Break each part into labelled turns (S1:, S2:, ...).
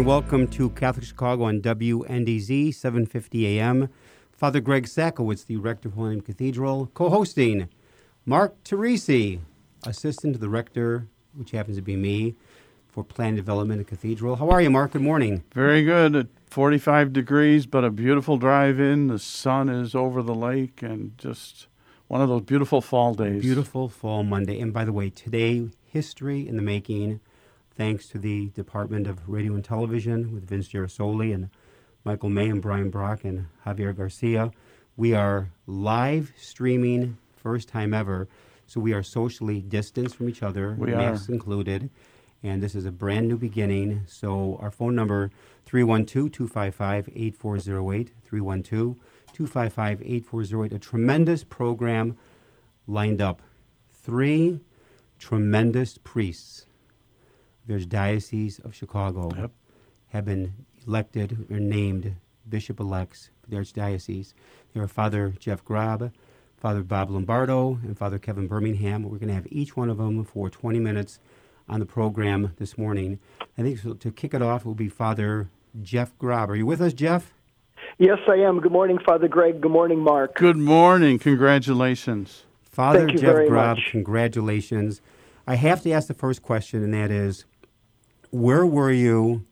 S1: Morning. Welcome to Catholic Chicago on WNDZ 750 AM. Father Greg Sakowicz, the rector of Holy Name Cathedral, co-hosting Mark Teresi, assistant to the rector, which happens to be me, for plan development at Cathedral. How are you, Mark? Good morning.
S2: Very good. At 45 degrees, but a beautiful drive in. The sun is over the lake and just one of those beautiful fall days.
S1: Beautiful fall Monday. And by the way, today, history in the making, thanks to the Department of Radio and Television with Vince Girasoli and Michael May and Brian Brock and Javier Garcia. We are live streaming, first time ever. So we are socially distanced from each other,
S2: We
S1: masks
S2: are.
S1: included. And this is a brand new beginning. So our phone number 312-255-8408, 312-255-8408. A tremendous program lined up. Three tremendous priests the Archdiocese of Chicago
S2: Yep.
S1: have been elected or named bishop elects for the Archdiocese. They are Father Jeff Grob, Father Bob Lombardo, and Father Kevin Birmingham. We're going to have each one of them for 20 minutes on the program this morning. I think so, to kick it off will be Father Jeff Grob. Are you with us, Jeff?
S3: Yes, I am. Good morning, Father Greg. Good morning, Mark.
S2: Good morning. Congratulations.
S1: Father
S3: Thank you
S1: Jeff
S3: very
S1: Grob,
S3: much.
S1: congratulations. I have to ask the first question, and that is where were you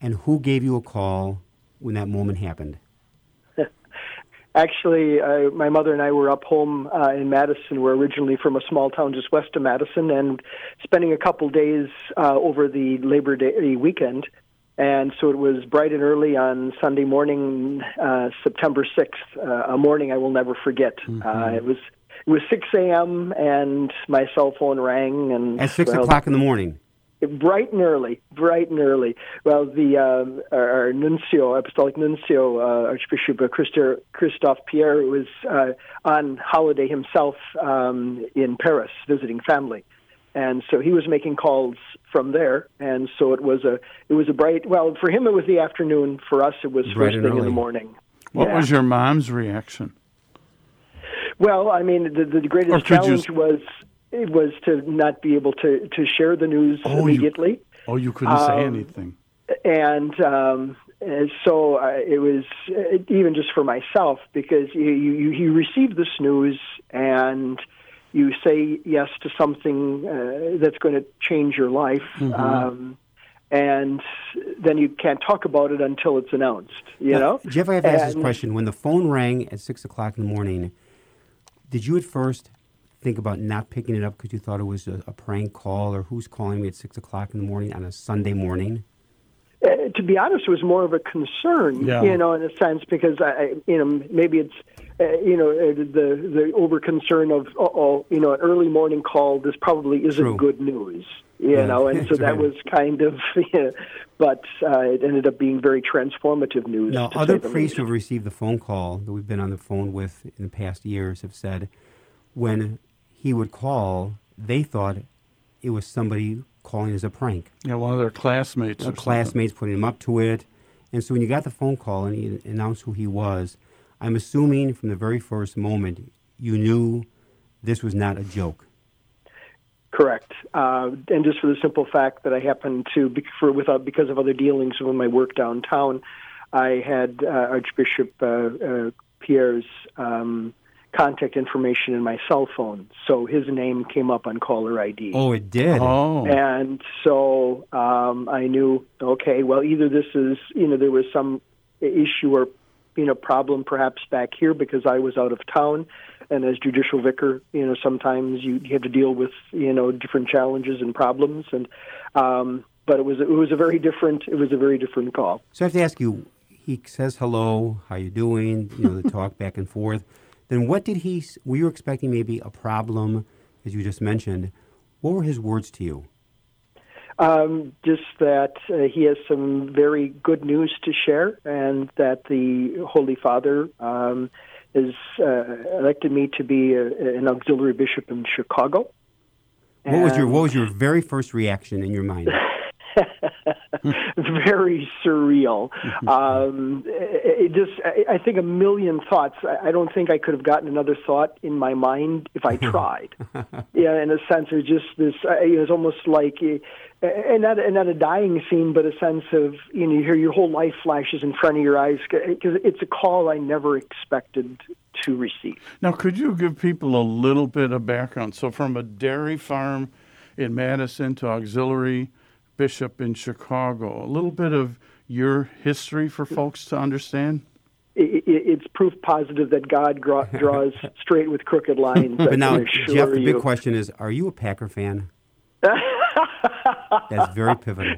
S1: and who gave you a call when that moment happened?
S3: Actually, uh, my mother and I were up home uh, in Madison. We're originally from a small town just west of Madison, and spending a couple days uh, over the Labor Day weekend. And so it was bright and early on Sunday morning, uh, September sixth, uh, a morning I will never forget. Uh, it was it was six a.m. and my cell phone rang, and
S1: At 6
S3: well,
S1: o'clock in the morning.
S3: Bright and early, bright and early. Well, the um, our, our nuncio, apostolic nuncio, uh, Archbishop Christo- Christophe Pierre, was uh, on holiday himself um, in Paris visiting family, and so he was making calls from there. And so it was a it was a bright. Well, for him it was the afternoon. For us it was
S1: Bright
S3: first thing in the morning.
S2: What
S3: Yeah.
S2: was your mom's reaction?
S3: Well, I mean, the, the greatest
S2: could you
S3: challenge was was to not be able to to share the news
S2: Oh, you-
S3: immediately.
S2: Oh, you couldn't say
S3: Um,
S2: anything.
S3: and um, and so uh, it was uh, even just for myself because you, you you receive this news and you say yes to something uh, that's going to change your life. Um, and then you can't talk about it until it's announced, you know?
S1: Jeff, I have to ask this question. When the phone rang at 6 o'clock in the morning, did you at first think about not picking it up because you thought it was a, a prank call or who's calling me at 6 o'clock in the morning on a Sunday morning?
S3: Uh, to be honest, it was more of a concern,
S2: Yeah.
S3: you know, in a sense, because I, you know, maybe it's, uh, you know, uh, the the over concern of, oh, you know, an early morning call. This probably isn't
S1: True.
S3: good news, you
S1: Yeah,
S3: know, and so that was kind of, yeah, but uh, it ended up being very transformative news.
S1: Now, other priests who have received the phone call that we've been on the phone with in the past years have said when he would call, they thought it was somebody calling as a prank.
S2: Yeah, one of their classmates. or
S1: A
S2: something.
S1: classmates putting him up to it. And so when you got the phone call and he announced who he was, I'm assuming from the very first moment you knew this was not a joke.
S3: Correct, uh, and just for the simple fact that I happened to, bec- for without because of other dealings with my work downtown, I had uh, Archbishop uh, uh, Pierre's um, contact information in my cell phone, so his name came up on caller ID.
S1: Oh, it did.
S2: Oh,
S3: And so um, I knew, okay, well, either this is, you know, there was some issue or you know problem perhaps back here because I was out of town, and as judicial vicar, you know sometimes you, you have to deal with you know different challenges and problems, and um, but it was it was a very different it was a very different call.
S1: So I have to ask you. He says hello, how you doing? You know the talk back and forth. Then what did he? Were you expecting maybe a problem, as you just mentioned? What were his words to you?
S3: Um, just that uh, he has some very good news to share, and that the Holy Father um, has uh, elected me to be a, an auxiliary bishop in Chicago.
S1: What was your What was your very first reaction in your mind?
S3: very surreal. Mm-hmm. Um, it just, I think a million thoughts. I don't think I could have gotten another thought in my mind if I tried. yeah, in a sense, it was just this. Uh, it was almost like, uh, and not, and not a dying scene, but a sense of you know, you hear your whole life flashes in front of your eyes because it's a call I never expected to receive.
S2: Now, could you give people a little bit of background? So, from a dairy farm in Madison to auxiliary bishop in Chicago. A little bit of your history for folks to understand?
S3: it's proof positive that God draws straight with crooked lines.
S1: but now, Jeff, the big question is: Are you a Packer fan? That's very pivotal.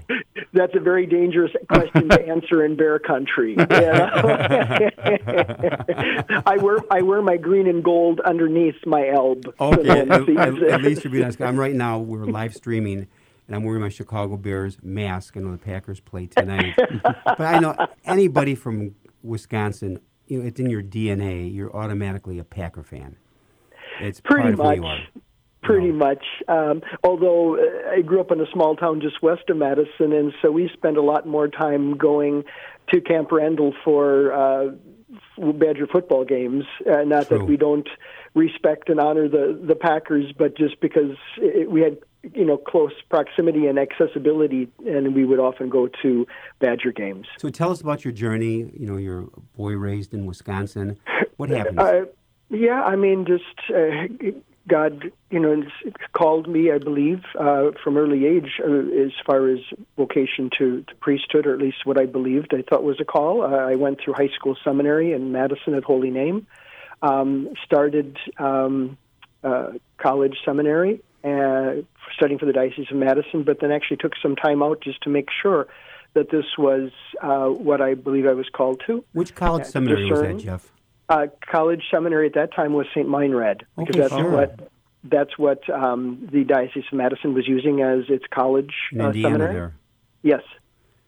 S3: That's a very dangerous question to answer in bear country. I wear I wear my green and gold underneath my alb.
S1: Okay, at, at, at, least you're being honest. I'm right now. We're live streaming and I'm wearing my Chicago Bears mask. I know the Packers play tonight, but I know anybody from Wisconsin, you know, it's in your DNA. You're automatically a Packer fan. It's
S3: pretty
S1: much.
S3: Pretty know. much. Um, although uh, I grew up in a small town just west of Madison, and so we spend a lot more time going to Camp Randall for uh, Badger football games. Uh, not True. that we don't respect and honor the the Packers, but just because it, we had you know close proximity and accessibility, and we would often go to Badger games.
S1: So tell us about your journey. You know, you're a boy raised in Wisconsin. What happened? Uh,
S3: yeah, I mean, just uh, God, you know, called me, I believe, uh, from early age, uh, as far as vocation to, to, priesthood, or at least what I believed I thought was a call. Uh, I went through high school seminary in Madison at Holy Name, um, started um, uh, college seminary, uh, studying for the Diocese of Madison, but then actually took some time out just to make sure that this was uh, what I believe I was called to.
S1: Which college seminary was that, Jeff?
S3: Uh, college seminary at that time was St. Meinrad, because
S1: okay,
S3: that's
S1: sure.
S3: what that's what um, the Diocese of Madison was using as its college
S1: uh,
S3: seminary.
S1: There.
S3: Yes,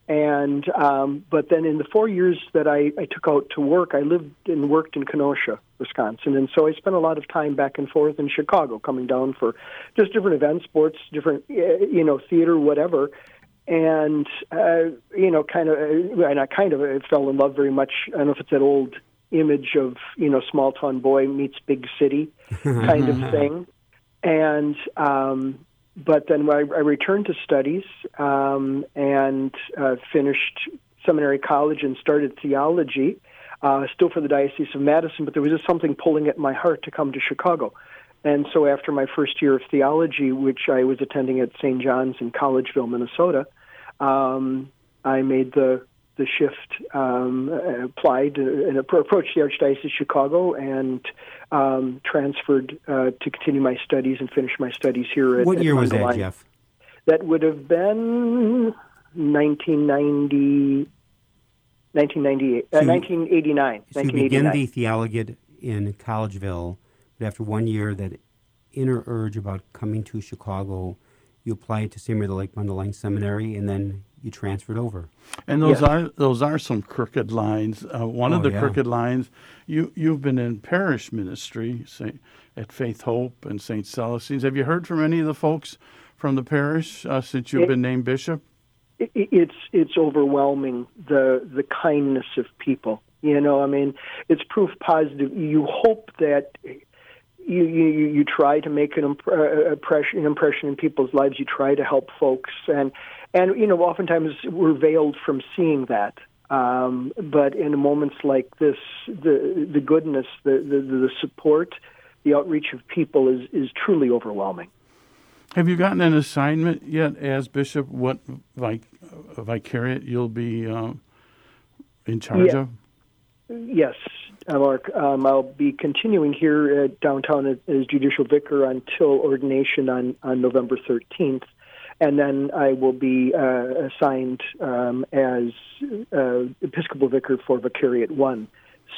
S3: and um, but then in the four years that I, I took out to work, I lived and worked in Kenosha, Wisconsin, and so I spent a lot of time back and forth in Chicago, coming down for just different events, sports, different eh, you know theater, whatever. And uh, you know, kind of, and I kind of I fell in love very much. I don't know if it's that old image of you know small town boy meets big city kind of thing. And um but then I, I returned to studies um and uh, finished seminary college and started theology uh still for the diocese of madison but there was just something pulling at my heart to come to chicago. And so after my first year of theology which i was attending at st john's in collegeville minnesota um i made the the shift um, applied and approached the Archdiocese of Chicago and um, transferred uh, to continue my studies and finish my studies here. At,
S1: what year
S3: at
S1: was that, Jeff?
S3: That would have been 1990. 1998, uh, 1989.
S1: So you begin the theologate in Collegeville, but after one year, that inner urge about coming to Chicago, you applied to St. Mary the Lake Mundelein Seminary, and then you transferred over.
S2: And those yes. are those are some crooked lines. Uh, one
S1: oh,
S2: of the
S1: yeah.
S2: crooked lines. You you've been in parish ministry say, at Faith Hope and St. Celestine's. Have you heard from any of the folks from the parish uh, since you've
S3: it,
S2: been named bishop?
S3: It, it's it's overwhelming the the kindness of people. You know, I mean, it's proof positive. You hope that you, you, you try to make an, imp- uh, impression, an impression in people's lives. You try to help folks, and and you know, oftentimes we're veiled from seeing that. Um, but in moments like this, the the goodness, the, the the support, the outreach of people is is truly overwhelming.
S2: Have you gotten an assignment yet as bishop? What vic- vicariate you'll be uh, in charge
S3: yeah.
S2: of?
S3: yes, uh, Mark. Um, I'll be continuing here at downtown as, as judicial vicar until ordination on, on November 13th. And then I will be uh, assigned um, as uh, Episcopal Vicar for Vicariate 1.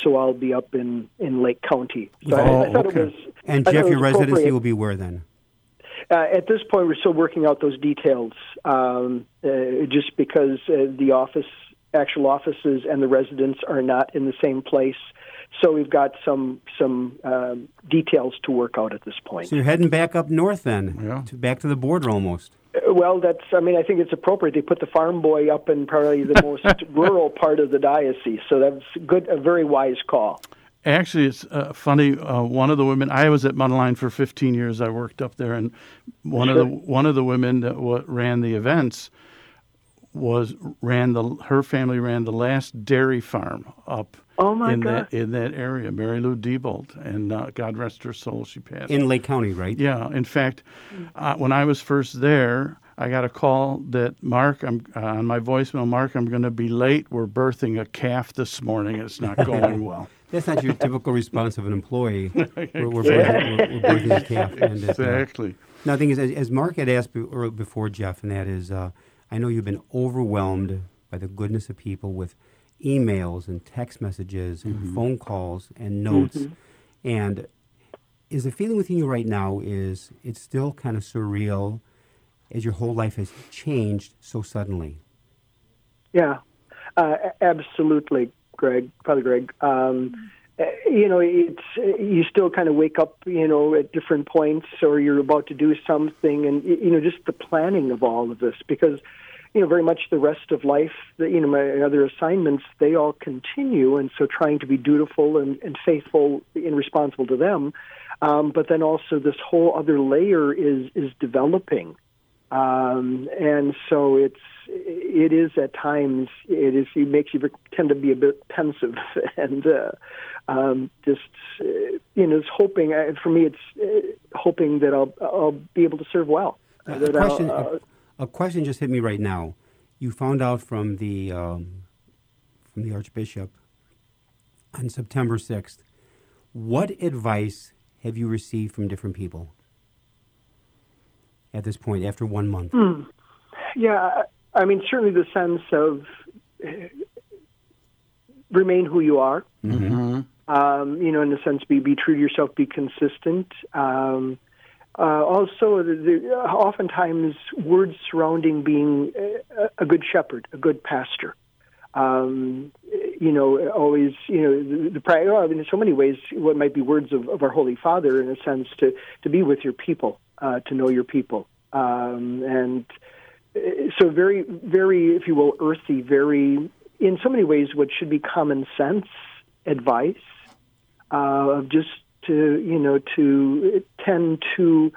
S3: So I'll be up in, in Lake County. So
S2: Oh,
S3: I thought
S2: okay.
S3: was.
S1: And Jeff, your residency will be where then?
S3: Uh, at this point, we're still working out those details. Um, uh, just because uh, the office, actual offices, and the residence are not in the same place, so we've got some some um, details to work out at this point.
S1: So you're heading back up north then,
S2: Yeah.
S1: to, back to the border almost.
S3: Uh, Well, that's. I mean, I think it's appropriate. They put the farm boy up in probably the most rural part of the diocese, so that's good. A very wise call.
S2: Actually, it's uh, funny. Uh, one of the women I was at Mundelein for 15 years. I worked up there, and one of the one of the women that wa ran the events was ran the her family ran the last dairy farm up
S3: Oh, my
S2: in
S3: God.
S2: that in that area. Mary Lou Diebold, and uh, God rest her soul, she passed.
S1: In Lake County, right?
S2: Yeah, in fact, uh, when I was first there, I got a call that Mark, I'm uh, on my voicemail. Mark, I'm going to be late. We're birthing a calf this morning. It's not going well.
S1: That's not your typical response of an employee. We're, we're, birthing, we're, we're birthing a calf. And it, uh,
S2: Exactly.
S1: Now, the thing is, as, as Mark had asked be, before, Jeff, and that is, uh, I know you've been overwhelmed by the goodness of people with emails and text messages and phone calls and notes. And is the feeling within you right now is it's still kind of surreal as your whole life has changed so suddenly?
S3: Yeah, uh, absolutely, Greg, Father Greg. Um, uh, you know, it's you still kind of wake up, you know, at different points, or you're about to do something, and you know, just the planning of all of this, because you know, very much the rest of life, the, you know, my other assignments, they all continue, and so trying to be dutiful and, and faithful and responsible to them, um, but then also this whole other layer is is developing. Um, and so it's it is at times it is it makes you tend to be a bit pensive and uh, um, just uh, you know it's hoping uh, for me it's uh, hoping that I'll I'll be able to serve well.
S1: A
S3: That I'll,
S1: question,
S3: uh,
S1: a, a question just hit me right now. You found out from the um, from the Archbishop on September sixth. What advice have you received from different people at this point after one month?
S3: Yeah, I mean, certainly the sense of uh, remain who you are.
S2: Mm-hmm.
S3: Um, you know, in the sense, be be true to yourself, be consistent. Um, uh, also, the, the, oftentimes words surrounding being a, a good shepherd, a good pastor. Um, you know, always, you know, the, the pri- well, I mean, in so many ways, what might be words of, of our Holy Father, in a sense, to to be with your people, uh, to know your people, um, and uh, so very, very, if you will, earthy, very, in so many ways, what should be common sense advice uh, of just to, you know, to tend to,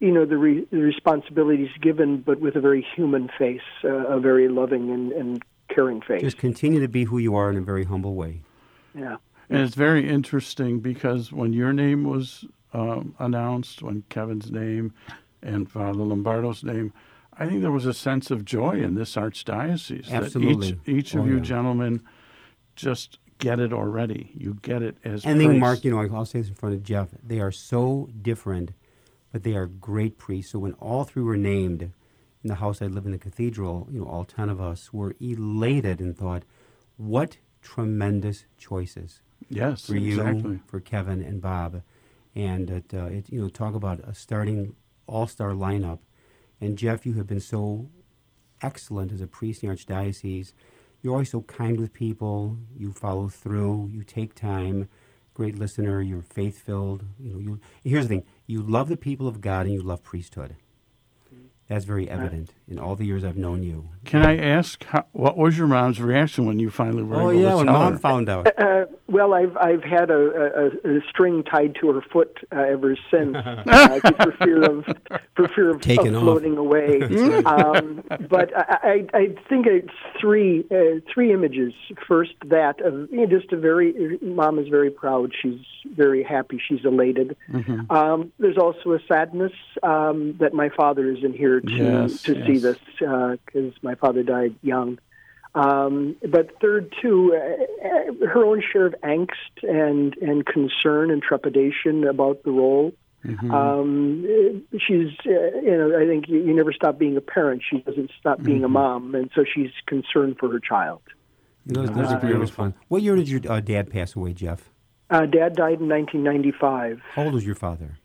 S3: you know, the, re- the responsibilities given, but with a very human face, uh, a very loving and, and caring face.
S1: Just continue to be who you are in a very humble way.
S3: yeah.
S2: And it's very interesting because when your name was um, announced, when Kevin's name and Father Lombardo's name, I think there was a sense of joy in this archdiocese.
S1: Absolutely.
S2: That each, each of
S1: Oh,
S2: you
S1: yeah.
S2: gentlemen just get it already. You get it as
S1: And then,
S2: priests.
S1: Mark, you know, I'll say this in front of Jeff. They are so different, but they are great priests. So when all three were named in the house I live in the cathedral, you know, all ten of us were elated and thought, what tremendous choices
S2: Yes,
S1: for you,
S2: exactly.
S1: for Kevin and Bob, and it, uh, it, you know, talk about a starting all-star lineup. And Jeff, you have been so excellent as a priest in the archdiocese. You're always so kind with people. You follow through. You take time. Great listener. You're faith-filled. You know. You here's the thing. You love the people of God and you love priesthood. That's very evident in all the years I've known you.
S2: Can I ask, how, what was your mom's reaction when you finally were
S1: Oh
S2: able
S1: yeah,
S2: to
S1: when
S2: tell
S1: Mom
S2: her?
S1: found out.
S3: Uh, well, I've I've had a, a, a string tied to her foot uh, ever since, uh, for fear of for fear of,
S1: Taken
S3: of
S1: off.
S3: floating away. um, but I, I, I think it's three uh, three images. First, that of you know, just a very mom is very proud. She's very happy. She's elated.
S2: Mm-hmm.
S3: Um, there's also a sadness um, that my father isn't here to
S2: Yes,
S3: to see this because my father died young. Um, but third, too, uh, her own share of angst and and concern and trepidation about the role. Mm-hmm. Um, she's, uh, you know, I think you, you, never stop being a parent. She doesn't stop being mm-hmm. a mom, and so she's concerned for her child.
S1: Those, those are beautiful. What year did your uh, dad pass away, Jeff?
S3: Uh, dad died in 1995.
S1: How old was your father?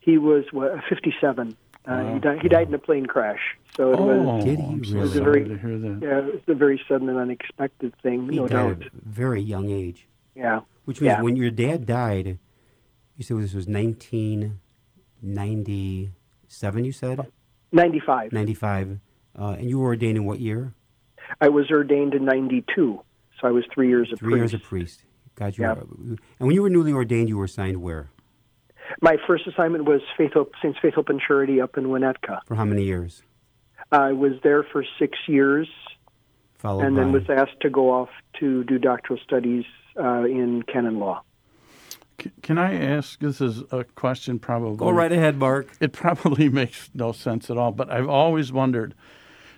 S3: He was what, 57. Uh, he, died, he died in a plane crash. So it
S2: oh,
S3: was,
S2: did he?
S3: It was a very, to hear that. Yeah, it was a very sudden and unexpected thing,
S1: he
S3: no
S1: died doubt. At a very young age.
S3: Yeah.
S1: Which means
S3: yeah.
S1: when your dad died, you said this was 1997, you said?
S3: 95.
S1: 95. Uh, and you were ordained in what year?
S3: I was ordained in 92. So I was three years a
S1: three
S3: priest.
S1: years a priest. Got you. Yeah. And when you were newly ordained, you were assigned where?
S3: My first assignment was Faith Hope, Saints Faith, Hope, and Charity up in Winnetka.
S1: For how many years?
S3: I was there for six years,
S1: Followed
S3: and
S1: by...
S3: then was asked to go off to do doctoral studies uh, in canon law.
S2: Can I ask? This is a question, probably.
S1: Go right ahead, Mark.
S2: It probably makes no sense at all, but I've always wondered.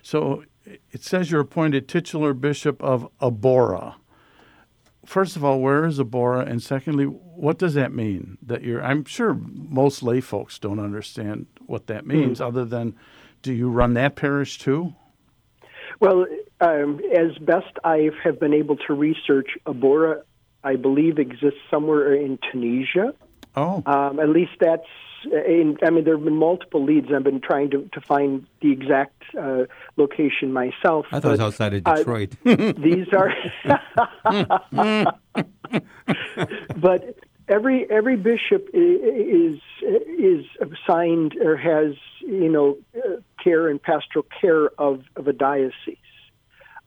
S2: So it says you're appointed titular bishop of Abora first of all, where is Abora? And secondly, what does that mean? That you're, I'm sure most lay folks don't understand what that hmm. means, mm. other than do you run that parish too?
S3: Well, um, as best I have been able to research, Abora, I believe, exists somewhere in Tunisia.
S2: Oh.
S3: Um, at least that's in, I mean, there have been multiple leads. I've been trying to, to find the exact uh, location myself.
S1: I thought but, it was outside of Detroit.
S3: Uh, these are, but every every bishop is is assigned or has you know uh, care and pastoral care of of a diocese.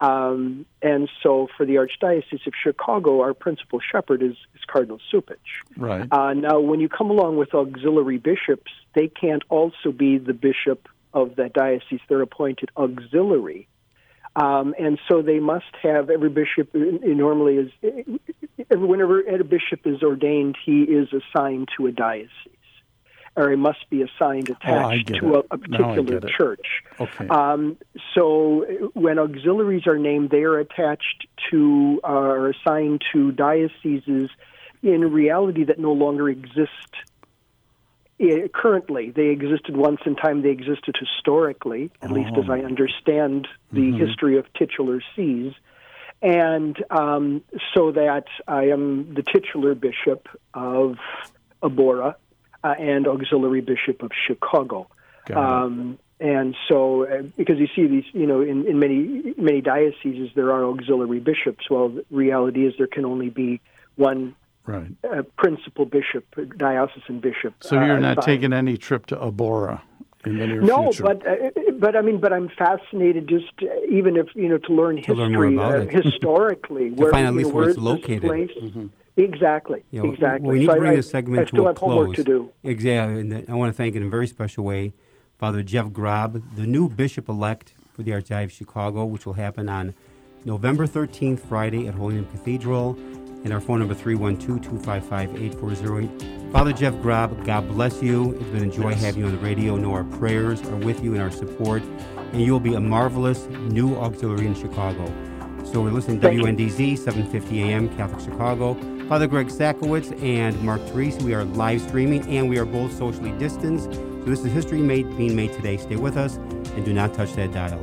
S3: Um, and so for the Archdiocese of Chicago, our principal shepherd is, is Cardinal Cupich.
S2: Right.
S3: Uh, now, when you come along with auxiliary bishops, they can't also be the bishop of that diocese. They're appointed auxiliary. Um, and so they must have every bishop normally is whenever a bishop is ordained, he is assigned to a diocese or it must be assigned
S2: oh,
S3: attached
S2: oh,
S3: to a, a, particular church.
S2: Okay.
S3: Um, so when auxiliaries are named, they are attached to uh, or assigned to dioceses in reality that no longer exist eh, currently. They existed once in time. They existed historically, at oh. least as I oh. understand the mm-hmm. history of titular sees. And um, so that I am the titular bishop of Abora, uh, and auxiliary bishop of Chicago. Um, and so, uh, because you see these, you know, in, in many many dioceses there are auxiliary bishops. Well, the reality is there can only be one
S2: right.
S3: uh, principal bishop, diocesan bishop.
S2: So you're uh, not taking any trip to Abora in the near
S3: no,
S2: future.
S3: but uh, but I mean, but I'm fascinated just uh, even if you know to learn
S1: to
S3: history
S1: learn more about
S3: it. historically,
S1: to
S3: where,
S1: find at least
S3: know,
S1: where
S3: where
S1: it's located.
S3: Mm-hmm. Exactly.
S1: You know,
S3: exactly.
S1: We need
S3: so
S1: to bring
S3: I,
S1: this segment
S3: I
S1: to
S3: still
S1: a
S3: have
S1: close.
S3: homework to do.
S1: Exactly. And I want to thank in a very special way Father Jeff Grob, the new bishop elect for the Archdiocese of Chicago, which will happen on November 13th, Friday at Holy Name Cathedral. And our phone number 312-255-8408. Father Jeff Grob, God bless you. It's been a joy yes. having you on the radio. Know our prayers are with you and our support. And you'll be a marvelous new auxiliary in Chicago. So we're listening to WNDZ, 750 AM, Catholic Chicago. Father Greg Sakowicz and Mark Teresi. We are live streaming and we are both socially distanced. So this is history made, being made today. Stay with us and do not touch that dial.